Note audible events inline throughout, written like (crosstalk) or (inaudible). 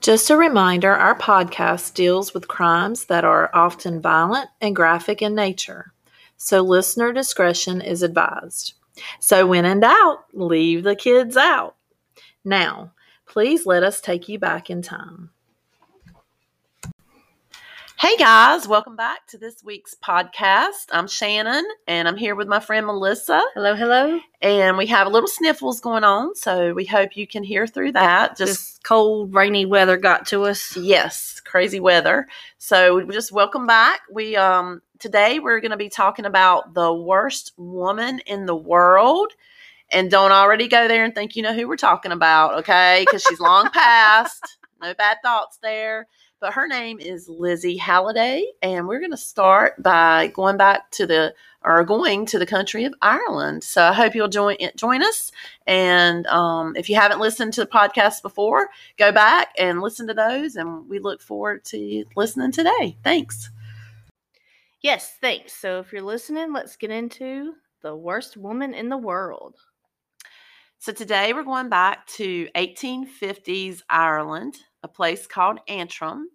Just a reminder our podcast deals with crimes that are often violent and graphic in nature, so listener discretion is advised. So, when in doubt, leave the kids out. Now, please let us take you back in time. Hey guys, welcome back to this week's podcast. I'm Shannon and I'm here with my friend Melissa. Hello, hello. And we have a little sniffles going on, so we hope you can hear through that. Just this cold, rainy weather got to us. Yes, crazy weather. So just welcome back. We um today we're going to be talking about the worst woman in the world. And don't already go there and think you know who we're talking about, okay? Because she's long (laughs) past. No bad thoughts there. But her name is Lizzie Halliday, and we're going to start by going back to the or going to the country of Ireland. So I hope you'll join join us. And um, if you haven't listened to the podcast before, go back and listen to those. And we look forward to listening today. Thanks. Yes, thanks. So if you're listening, let's get into the worst woman in the world. So today we're going back to 1850s Ireland a place called Antrim.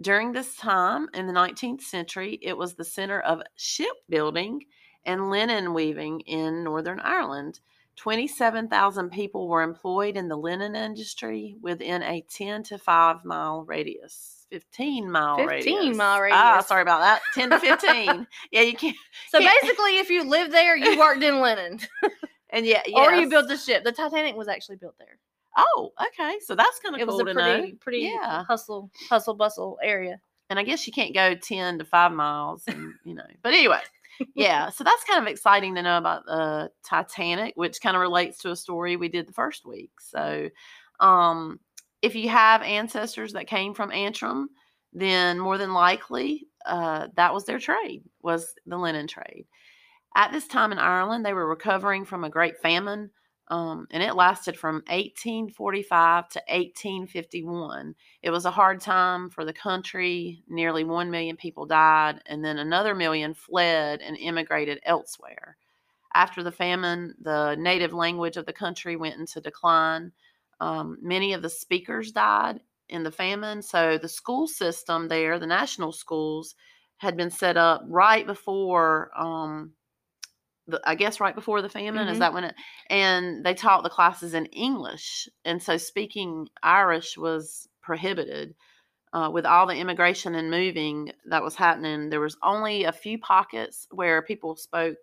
During this time in the 19th century, it was the center of shipbuilding and linen weaving in Northern Ireland. 27,000 people were employed in the linen industry within a 10 to 5 mile radius. 15 mile 15 radius. 15 mile ah, radius. Ah, sorry about that. 10 to (laughs) 15. yeah, you can't. So can't. basically, if you lived there, you worked in linen. (laughs) and yeah, yes. or you built the ship. The Titanic was actually built there. Oh, okay. So that's kind of it was a to pretty, know. pretty Yeah. hustle, hustle, bustle area. And I guess you can't go 10 to 5 miles and, you know. But anyway, yeah. So that's kind of exciting to know about the Titanic, which kind of relates to a story we did the first week. So, um if you have ancestors that came from Antrim, then more than likely uh, that was their trade, was the linen trade. At this time in Ireland, they were recovering from a great famine um, and it lasted from 1845 to 1851. It was a hard time for the country. Nearly 1 million people died, and then another million fled and immigrated elsewhere. After the famine, the native language of the country went into decline. Um, many of the speakers died in the famine, so the school system there, the national schools, had been set up right before um, the, I guess right before the famine Mhm. is that when it and they taught the classes in English and so speaking Irish was prohibited uh, with all the immigration and moving that was happening there was only a few pockets where people spoke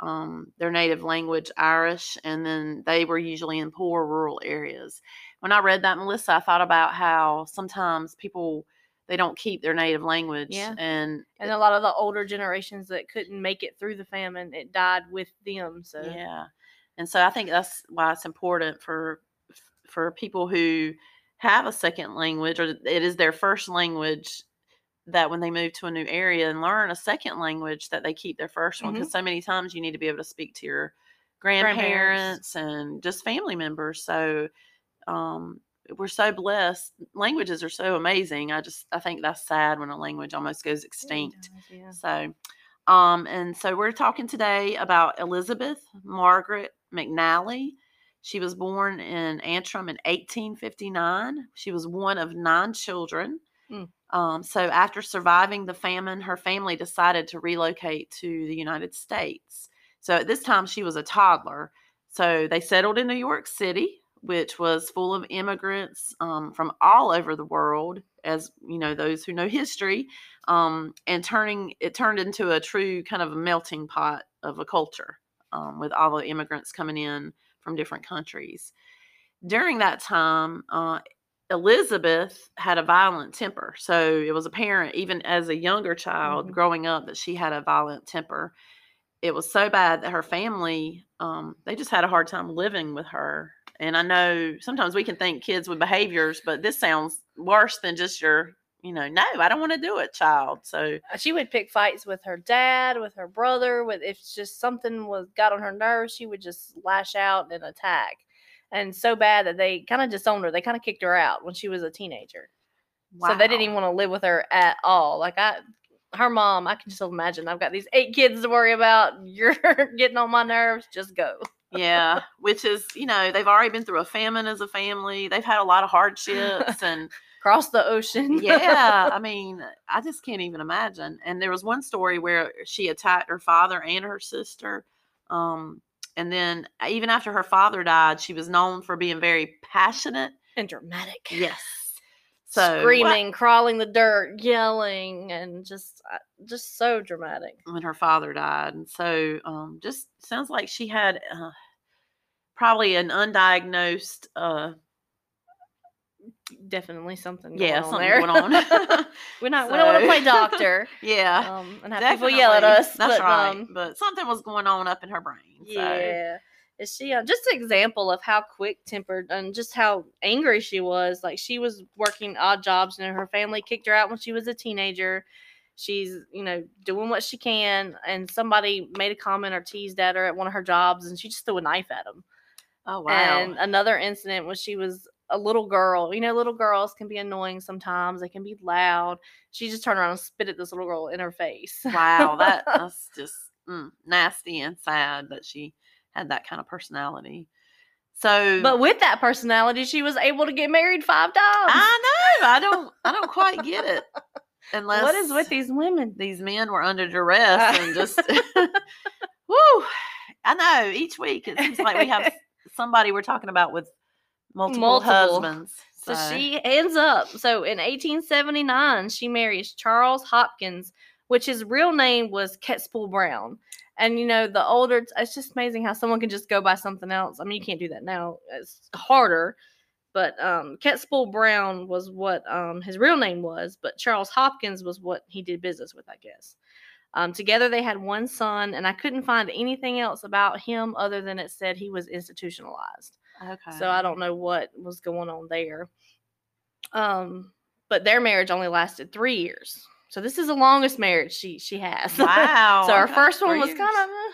um, their native language Irish and then they were usually in poor rural areas when I read that Melissa I thought about how sometimes people they don't keep their native language Yeah. and And a lot of the older generations that couldn't make it through the famine, it died with them. So Yeah. And so I think that's why it's important for for people who have a second language or it is their first language that when they move to a new area and learn a second language that they keep their 1st one because so many times you need to be able to speak to your grandparents, Grandparents. and just family members so um we're so blessed languages are so amazing i just i think that's sad when a language almost goes extinct does, yeah. so, um, and so we're talking today about Elizabeth Margaret McNally. She was born in Antrim in 1859. She was one of nine children. Mm. Um, so, after surviving the famine, her family decided to relocate to the United States. So, at this time, she was a toddler. So, they settled in New York City, which was full of immigrants um, from all over the world, as you know, those who know history um, and turning it turned into a true kind of melting pot of a culture um, with all the immigrants coming in from different countries. During that time, uh, Elizabeth had a violent temper, so it was apparent even as a younger child Mhm. growing up that she had a violent temper. It was so bad that her family um, they just had a hard time living with her. And I know sometimes we can think kids with behaviors, but this sounds worse than just your you know, no, I don't want to do it, child. So Uh, She would pick fights with her dad, with her brother, with if just something was got on her nerves, she would just lash out and attack. And so bad that they kind of disowned her. They kind of kicked her out when she was a teenager. Wow. So they didn't even want to live with her at all. Like I her mom, I can just imagine I've got these eight kids to worry about. You're (laughs) getting on my nerves. Just go. Yeah, which is, you know, they've already been through a famine as a family. They've had a lot of (laughs) hardships and Across the ocean. yeah, (laughs) I mean, I just can't even imagine. And there was one story where she attacked her father and her sister. Um, and then even after her father died, she was known for being very passionate. and dramatic. Yes. So screaming, crawling the dirt, yelling, and just uh, just so dramatic. when her father died, and so um, just sounds like she had uh, probably an undiagnosed uh, Definitely something. Going yeah on something there. going on. We're (laughs) not. We don't want to play doctor. (laughs) yeah. Um, and have people yell at us. That's but, right. Um, but something was going on up in her brain. So. Yeah. Is she uh, just an example of how quick tempered and just how angry she was? Like she was working odd jobs and her family kicked her out when she was a teenager. She's, you know, doing what she can, and somebody made a comment or teased at her at one of her jobs, and she just threw a knife at him. Oh wow. And another incident was she was a little girl. You know, little girls can be annoying sometimes. They can be loud. She just turned around and spit at this little girl in her face. wow, that (laughs) that's just mm, nasty and sad that she had that kind of personality. So, but with that personality, she was able to get married five times. I know I don't I don't quite get it unless (laughs) what is with these women? these men were under duress and just (laughs) (laughs) woo. I know each week it seems like we have somebody we're talking about with multiple, Multiple. husbands. So she ends up. So in 1879, she marries Charles Hopkins, which his real name was Ketspool Brown. And you know, the older, it's just amazing how someone can just go buy something else. I mean, you can't do that now. It's harder. But um, Ketspool Brown was what um, his real name was, but Charles Hopkins was what he did business with, I guess. Um, together, they had one son, and I couldn't find anything else about him other than it said he was institutionalized. okay. So I don't know what was going on there. Um, but their marriage only lasted three years. So this is the longest marriage she she has. (laughs) Wow. so our okay, first one was kind of uh,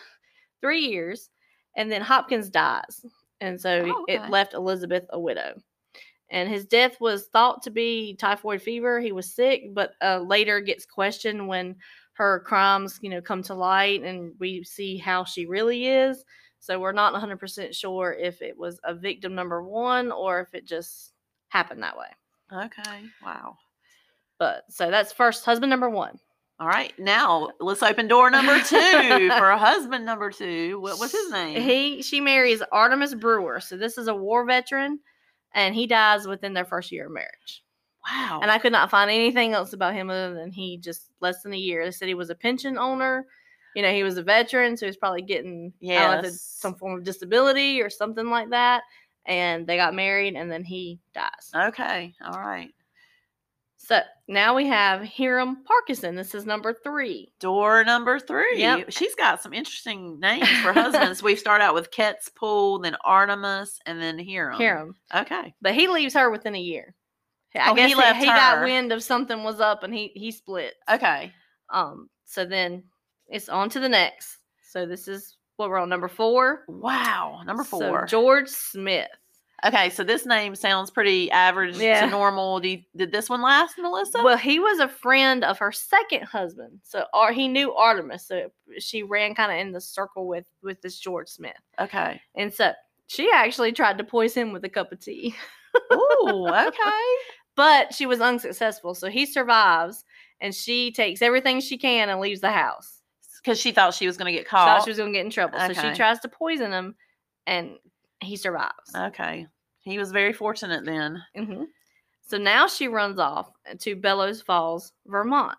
three years, and then Hopkins dies, and so Oh, it left Elizabeth a widow. And his death was thought to be typhoid fever. He was sick, but uh, later gets questioned when her crimes, you know, come to light, and we see how she really is. So we're not 100% sure if it was a victim number one or if it just happened that way. Okay. Wow. But so that's first husband number one. All right. Now let's open door number two for a (laughs) husband number two. What was his name? He she marries Artemis Brewer. So this is a war veteran, and he dies within their first year of marriage. wow. And I could not find anything else about him other than he just less than a year. They said he was a pension owner. You know, he was a veteran, so he's probably getting I don't know if it's Yes. some form of disability or something like that. And they got married, and then he dies. okay. All right. So now we have Hiram Parkinson. This is number three. Door number three. Yep. She's got some interesting names for (laughs) husbands. we start out with Ketspool, then Artemis, and then Hiram. Hiram, Okay. but he leaves her within a year. I Oh, he guess he, left he got wind of something was up, and he he split. Okay. Um. So then it's on to the next. So this is what we're on number four. Wow. Number four. So four. George Smith. Okay. So this name sounds pretty average Yeah. to normal. You, did this one last, Melissa? Well, he was a friend of her second husband, so or he knew Artemis, so she ran kind of in the circle with with this George Smith, okay. and so she actually tried to poison him with a cup of tea, Ooh. (laughs) Okay. but she was unsuccessful. So he survives, and she takes everything she can and leaves the house. Because she thought she was going to get She caught. thought she was going to get in trouble, so she tries to poison him, and he survives. Okay. He was very fortunate then. hmm So now she runs off to Bellows Falls, Vermont.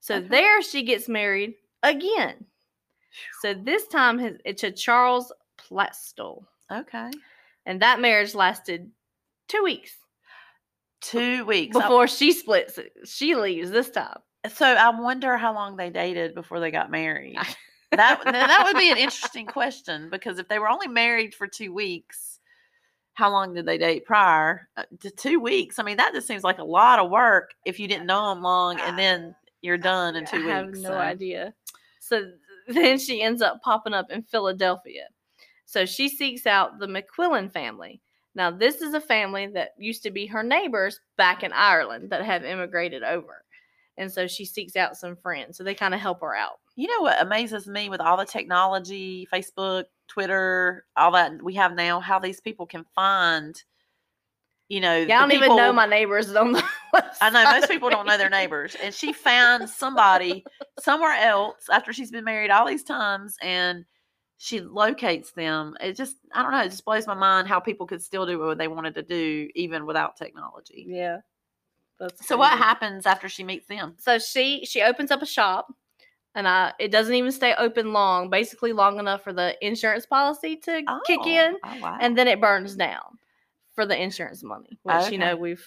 So Okay. there she gets married again. So this time it's to Charles Plastol. Okay. And that marriage lasted two weeks Two weeks. I- before she splits. She leaves this time. so I wonder how long they dated before they got married. (laughs) that that would be an interesting question because if they were only married for two weeks, how long did they date prior uh, to two weeks? I mean, that just seems like a lot of work if you didn't know them long and then you're done in two I weeks. I have no so- idea. So then she ends up popping up in Philadelphia. So she seeks out the McQuillan family. Now, this is a family that used to be her neighbors back in Ireland that have immigrated over. And so she seeks out some friends. So they kind of help her out. You know what amazes me with all the technology, Facebook, Twitter, all that we have now, how these people can find, you know, Yeah, I don't even know my neighbors on the (laughs) I know most people don't know their neighbors, and she found somebody somewhere else after she's been married all these times, and she locates them. It just, I don't know, it just blows my mind how people could still do what they wanted to do even without technology. Yeah. That's So what happens after she meets them? So she she opens up a shop, and I it doesn't even stay open long, basically long enough for the insurance policy to kick Oh, in, oh, wow. and then it burns down for the insurance money, which you know we've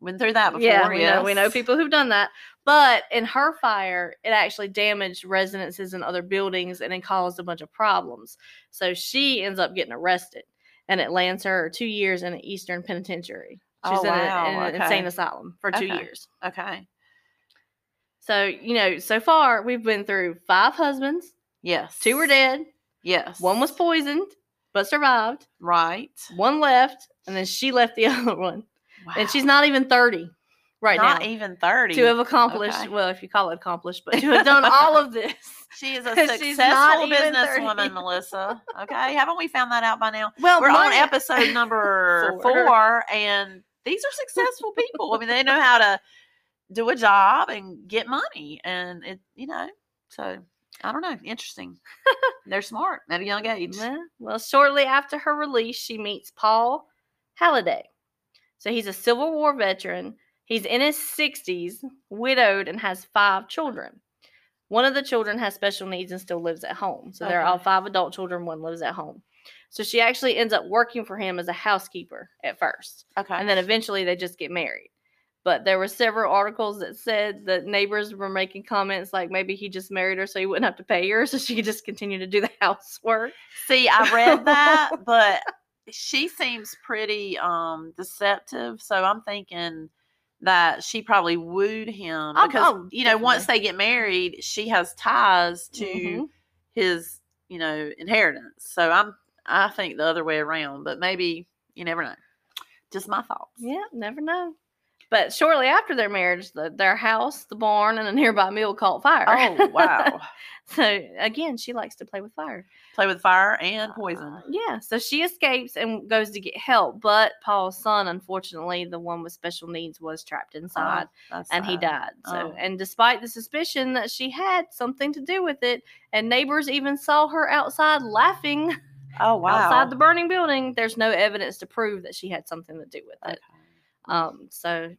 went through that before. yeah we know we know people who've done that. But in her fire, it actually damaged residences and other buildings, and it caused a bunch of problems. So she ends up getting arrested, and it lands her two years in an Eastern penitentiary. She's Oh, in, a- wow, in an insane asylum for two Okay. years. Okay. So, you know, so far we've been through five husbands, Yes. two were dead, Yes. one was poisoned but survived, right. one left, and then she left the (laughs) other one. And she's not even 30 right not now even thirty. to have accomplished, Okay. well, if you call it accomplished, but (laughs) to have done all of this. She is a (laughs) successful businesswoman, Melissa. Okay, haven't we found that out by now? Well, We're on episode number Four. four. and these are successful people. I mean, they know how to do a job and get money, and it, you know, so I don't know. Interesting. (laughs) They're smart at a young age. Yeah. Well, shortly after her release, she meets Paul Halliday. So he's a Civil War veteran. He's in his 60s, widowed, and has five children. One of the children has special needs and still lives at home. So there are all five adult children, one lives at home. So she actually ends up working for him as a housekeeper at first. Okay. And then eventually they just get married. But there were several articles that said that neighbors were making comments like maybe he just married her so he wouldn't have to pay her (laughs) so she could just continue to do the (laughs) housework. See, I read that, (laughs) but she seems pretty um deceptive. So I'm thinking that she probably wooed him Oh, because oh, you know once they get married, she has ties to Mhm. his you know inheritance. So I'm I think the other way around, but maybe you never know. Just my thoughts. Yeah, never know. But shortly after their marriage, the, their house, the barn, and a nearby mill caught fire. Oh wow! (laughs) so again, she likes to play with fire. Play with fire and poison. Uh, yeah, so she escapes and goes to get help, but Paul's son, unfortunately, the one with special needs, was trapped inside. Oh, and he died. So, Oh. and despite the suspicion that she had something to do with it, and neighbors even saw her outside laughing Oh wow! outside the burning building, there's no evidence to prove that she had something to do with it. Okay. Um, so,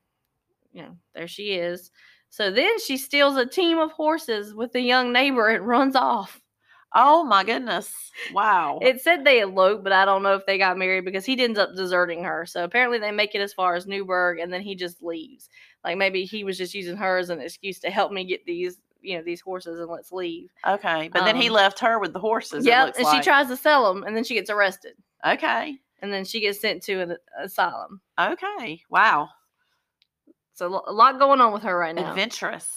you know, there she is. So then she steals a team of horses with a young neighbor and runs off. Oh my goodness! Wow. It said they eloped, but I don't know if they got married because he ends up deserting her. So apparently they make it as far as Newburgh and then he just leaves. Like maybe he was just using her as an excuse to help me get these, you know, these horses and let's leave. Okay, but then he Um, left her with the horses. Yeah, and like. she tries to sell them and then she gets arrested. Okay. And then she gets sent to an asylum. Okay. Wow. So a lot going on with her right now. Adventurous.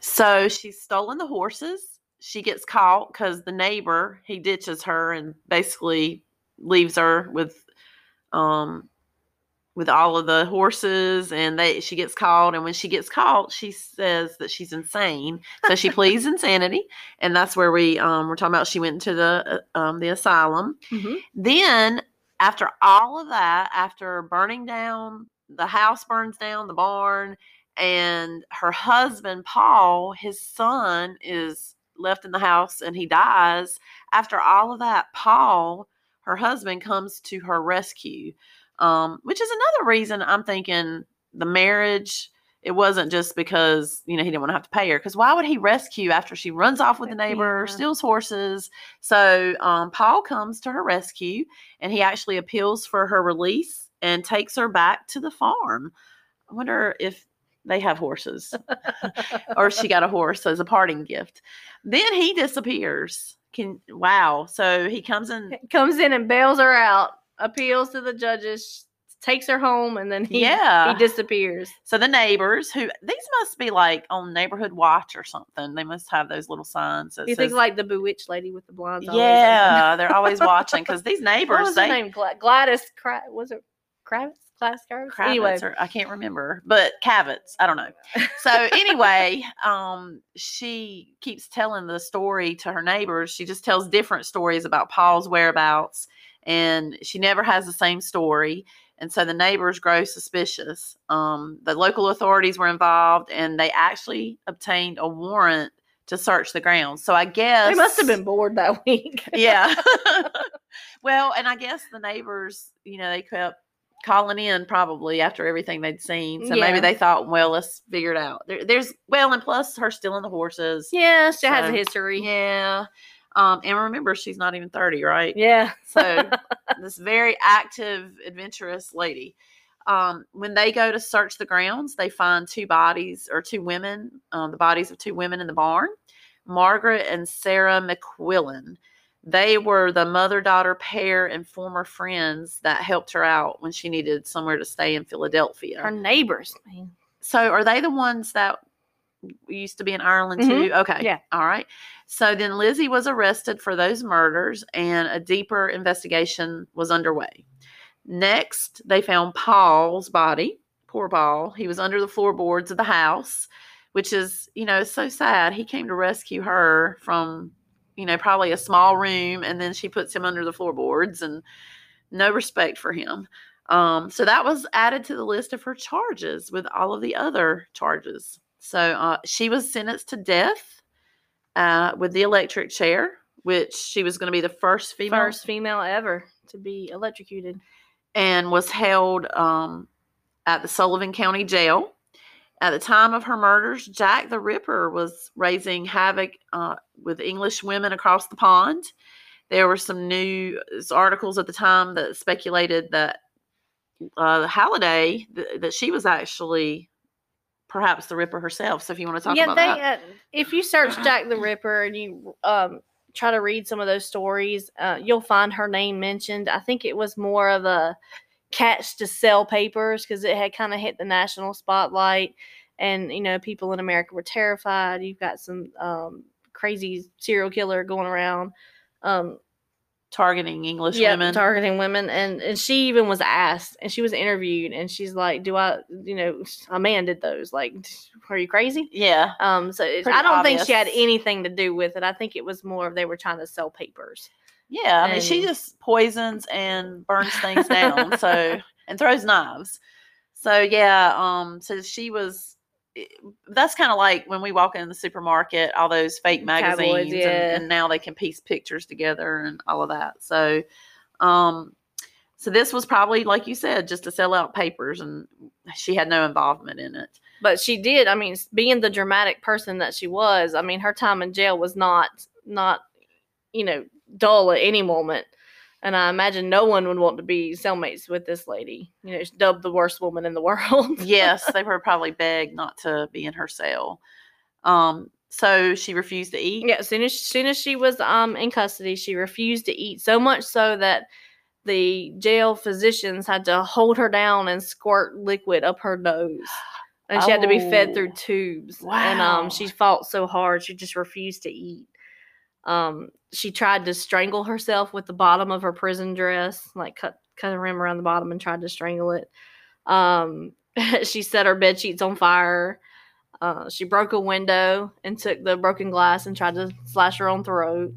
So she's stolen the horses. She gets caught because the neighbor he ditches her and basically leaves her with um with all of the horses and they she gets caught and when she gets caught she says that she's insane. So she (laughs) pleads insanity and that's where we um we're talking about she went to the uh, um the asylum. Mhm. then after all of that after burning down the house burns down the barn and her husband paul his son is left in the house and he dies. After all of that paul her husband comes to her rescue um, which is another reason i'm thinking the marriage it wasn't just because you know he didn't want to have to pay her because why would he rescue after she runs off with the neighbor Yeah. steals horses? So um, paul comes to her rescue and he actually appeals for her release and takes her back to the farm. I wonder if they have horses (laughs) or she got a horse as a parting gift. Then he disappears can wow so he comes in Comes in and bails her out, appeals to the judges, takes her home, and then he, Yeah. he disappears. So the neighbors who these must be like on neighborhood watch or something. They must have those little signs that You says, think like the bewitched lady with the always yeah, they're always watching (laughs) because these neighbors. What was her name? Gladys. Was it Kravitz? Curves. Kravitz Anyway, or I can't remember, but Kravitz, I don't know. So anyway, (laughs) um, she keeps telling the story to her neighbors. She just tells different stories about Paul's whereabouts, and she never has the same story. And so the neighbors grow suspicious. Um, the local authorities were involved, and they actually obtained a warrant to search the grounds. So I guess they must have been bored that (laughs) week. yeah. (laughs) well, and I guess the neighbors, you know, they kept calling in probably after everything they'd seen. So Yeah. maybe they thought, well, let's figure it out. There, there's well, and plus her stealing the horses. yeah, she has a history. Yeah. Um, and remember, she's not even 30, right? Yeah. So (laughs) this very active, adventurous lady. Um, when they go to search the grounds, they find two bodies or two women, um, the bodies of two women in the barn, Margaret and Sarah McQuillan. They were the mother daughter pair and former friends that helped her out when she needed somewhere to stay in Philadelphia. Her neighbors. man. So are they the ones that used to be in Ireland Mhm. too? Okay. Yeah. All right. So then Lizzie was arrested for those murders and a deeper investigation was underway. Next, they found Paul's body. Poor Paul. He was under the floorboards of the house, which is, you know, so sad. He came to rescue her from, you know, probably a small room and then she puts him under the floorboards and no respect for him. Um, so that was added to the list of her charges with all of the other charges. So uh, she was sentenced to death uh, with the electric chair, which she was going to be the first female, First female ever to be electrocuted. and was held um, at the Sullivan County Jail. At the time of her murders, Jack the Ripper was raising havoc uh, with English women across the pond. There were some news articles at the time that speculated that uh, Halliday, th- that she was actually perhaps the Ripper herself. So if you want to talk yeah, about they. that, Uh, if you search Jack the Ripper and you um try to read some of those stories, uh, you'll find her name mentioned. I think it was more of a catch to sell papers because it had kind of hit the national spotlight, and you know people in America were terrified. You've got some um crazy serial killer going around. Um, targeting English yeah, women. targeting women, and and she even was asked, and she was interviewed, and she's like, "Do I, you know, a man did those? Like, are you crazy?" yeah. Um, so it, I don't think she had anything to do with it. I think it was more of they were trying to sell papers. Yeah, I mean, she just poisons and burns things down. So and throws knives. So yeah, um, so she was. That's kind of like when we walk in the supermarket, all those fake Tabloids, magazines, yeah. and, and now they can piece pictures together and all of that. So, um, so this was probably like you said, just to sell out papers, and she had no involvement in it. But she did. I mean, being the dramatic person that she was, I mean, her time in jail was not not you know dull at any moment. And I imagine no one would want to be cellmates with this lady. You know, she's dubbed the worst woman in the (laughs) world. yes, they were probably begged not to be in her cell. Um, so she refused to eat. Yeah, as soon as soon as she was um in custody, she refused to eat so much so that the jail physicians had to hold her down and squirt liquid up her nose. And she had to be fed through Oh, tubes. And um she fought so hard she just refused to eat. Um she tried to strangle herself with the bottom of her prison dress, like cut cut a rim around the bottom and tried to strangle it. Um (laughs) she set her bed sheets on fire. Uh, she broke a window and took the broken glass and tried to slash her own throat.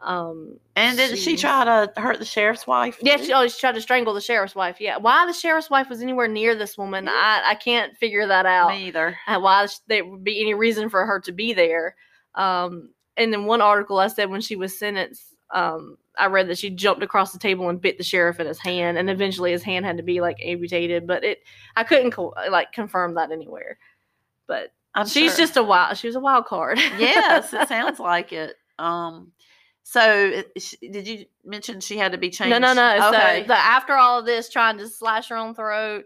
Um, And did she try to hurt the sheriff's wife? Yeah, she, oh, she tried to strangle the sheriff's wife. Yeah, why the sheriff's wife was anywhere near this woman, I I can't figure that out. Me either. Why there would be any reason for her to be there? Um, and in one article, I said when she was sentenced, um, I read that she jumped across the table and bit the sheriff in his hand, and eventually his hand had to be like amputated. But it, I couldn't co- like confirm that anywhere. But I'm she's sure. just a wild. She was a wild card. (laughs) yes, it sounds like it. Um, so did you mention she had to be changed? No, no, no. Okay. So the, after all of this, trying to slash her own throat,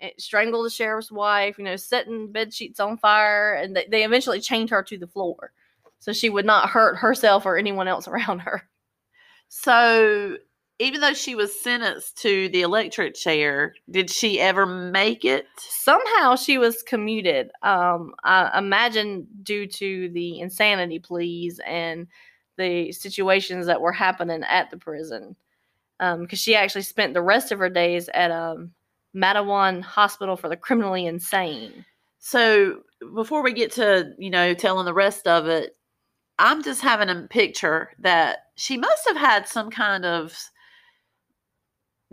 it, strangle the sheriff's wife, you know, setting bed sheets on fire, and they, they eventually chained her to the floor, so she would not hurt herself or anyone else (laughs) around her. so even though she was sentenced to the electric chair, did she ever make it? Somehow she was commuted. Um, I imagine due to the insanity pleas and the situations that were happening at the prison. Um, because she actually spent the rest of her days at um Matteawan Hospital for the Criminally Insane. So before we get to, you know, telling the rest of it, I'm just having a picture that she must have had some kind of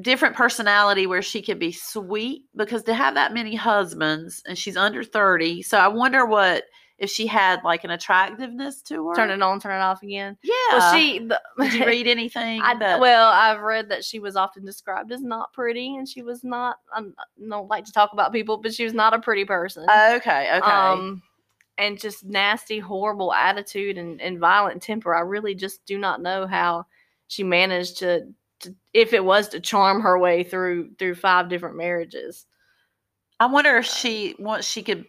different personality where she could be sweet because to have that many husbands and she's under 30. So I wonder what if she had like an attractiveness to her. Turn it on, turn it off again. Yeah. Well, she. The, (laughs) Did you read anything? I, that, well, I've read that she was often described as not pretty, and she was not. I don't like to talk about people, but she was not a pretty person. okay, okay. Um, and just nasty, horrible attitude and, and violent temper. I really just do not know how she managed to, to, if it was to charm her way through through five different marriages. I wonder if uh, she once she could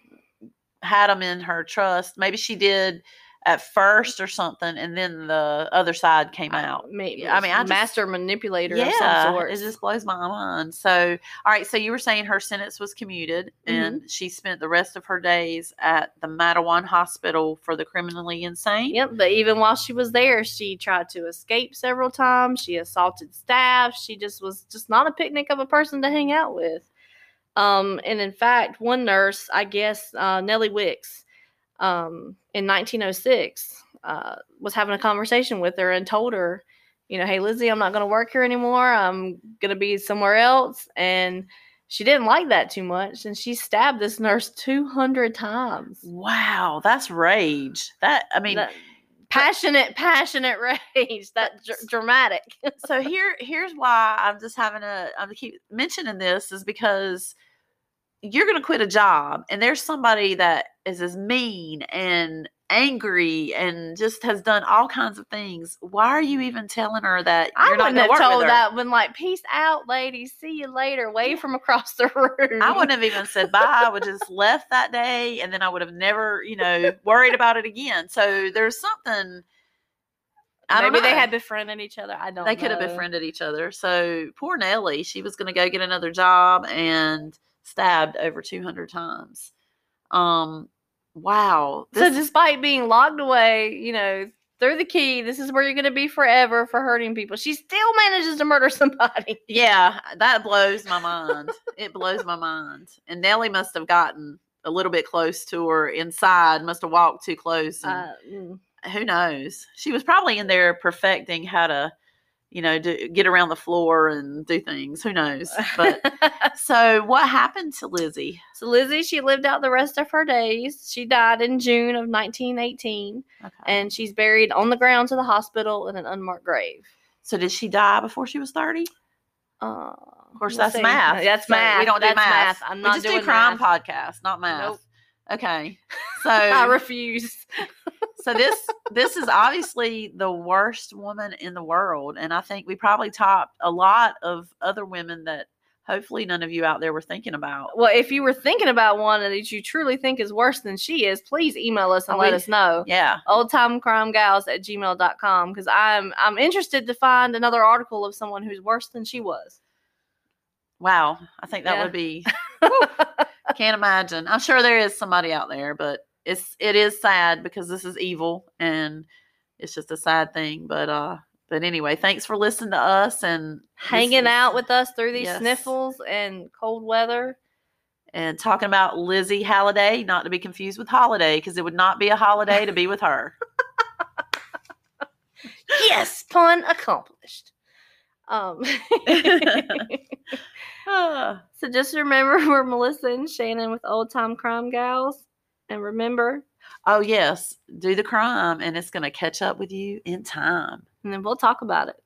had them in her trust. Maybe she did at first or something, and then the other side came out. Maybe. I mean, I just- master manipulator of some sort. it just blows my mind. So, all right. So you were saying her sentence was commuted, Mm-hmm. and she spent the rest of her days at the Matteawan Hospital for the criminally insane. Yep, but even while she was there, she tried to escape several times. She assaulted staff. She just was just not a picnic of a person to hang out with. Um, and in fact, one nurse, I guess uh, Nellie Wickes, um, in 1906, uh, was having a conversation with her and told her, you know, hey Lizzie, I'm not going to work here anymore. I'm going to be somewhere else. And she didn't like that too much, and she stabbed this nurse 200 times. Wow, that's rage. That I mean, That- passionate, passionate (laughs) rage. That dr- dramatic. (laughs) so here here's why I'm just having a I'm keep mentioning this is because you're gonna quit a job and there's somebody that is as mean and angry and just has done all kinds of things. Why are you even telling her that I you're not wouldn't have told that when like, peace out, ladies. See you later. Wave from across the room. I wouldn't have even said bye. I would just left that day and then I would have never, you know, worried about it again. So there's something I don't Maybe they had befriended each other. I don't. Know. They could have befriended each other. So poor Nellie, she was going to go get another job and stabbed over 200 times. Um, wow. So despite being locked away, you know, through the key, this is where you're going to be forever for hurting people. She still manages to murder (laughs) somebody. yeah, that blows my mind. it blows my mind. And Nellie must have gotten a little bit close to her inside, must have walked too close. And Uh, mm. who knows? She was probably in there perfecting how to, you know, do, get around the floor and do things. Who knows? But (laughs) so what happened to Lizzie? so Lizzie, she lived out the rest of her days. She died in June of 1918. Okay. and she's buried on the grounds of the hospital in an unmarked grave. So did she die before she was 30? Uh, Of course, that's math. That's So math. We don't do That's math. I'm we not just doing do crime math. podcast, not math. Nope. Okay. (laughs) So I refuse. (laughs) so this this is obviously the worst woman in the world, and I think we probably topped a lot of other women that hopefully none of you out there were thinking about. Well, if you were thinking about one that you truly think is worse than she is, please email us and Oh, let us know. Yeah. Oldtimecrimegals at gmail.com because I'm I'm interested to find another article of someone who's worse than she was. Wow. I think that Yeah. would be (laughs) can't imagine. I'm sure there is somebody out there, but it's it is sad because this is evil and it's just a sad thing. But uh but anyway, thanks for listening to us and Hanging out with us through these Yes. sniffles and cold weather. and talking about Lizzie Halliday, not to be confused with Holiday, because it would not be a holiday to be with her. Yes, pun accomplished. Um, (laughs) (laughs) so just remember we're Melissa and Shannon with Old Time Crime Gals. And remember, oh yes, do the crime, and it's going to catch up with you in time. and then we'll talk about it.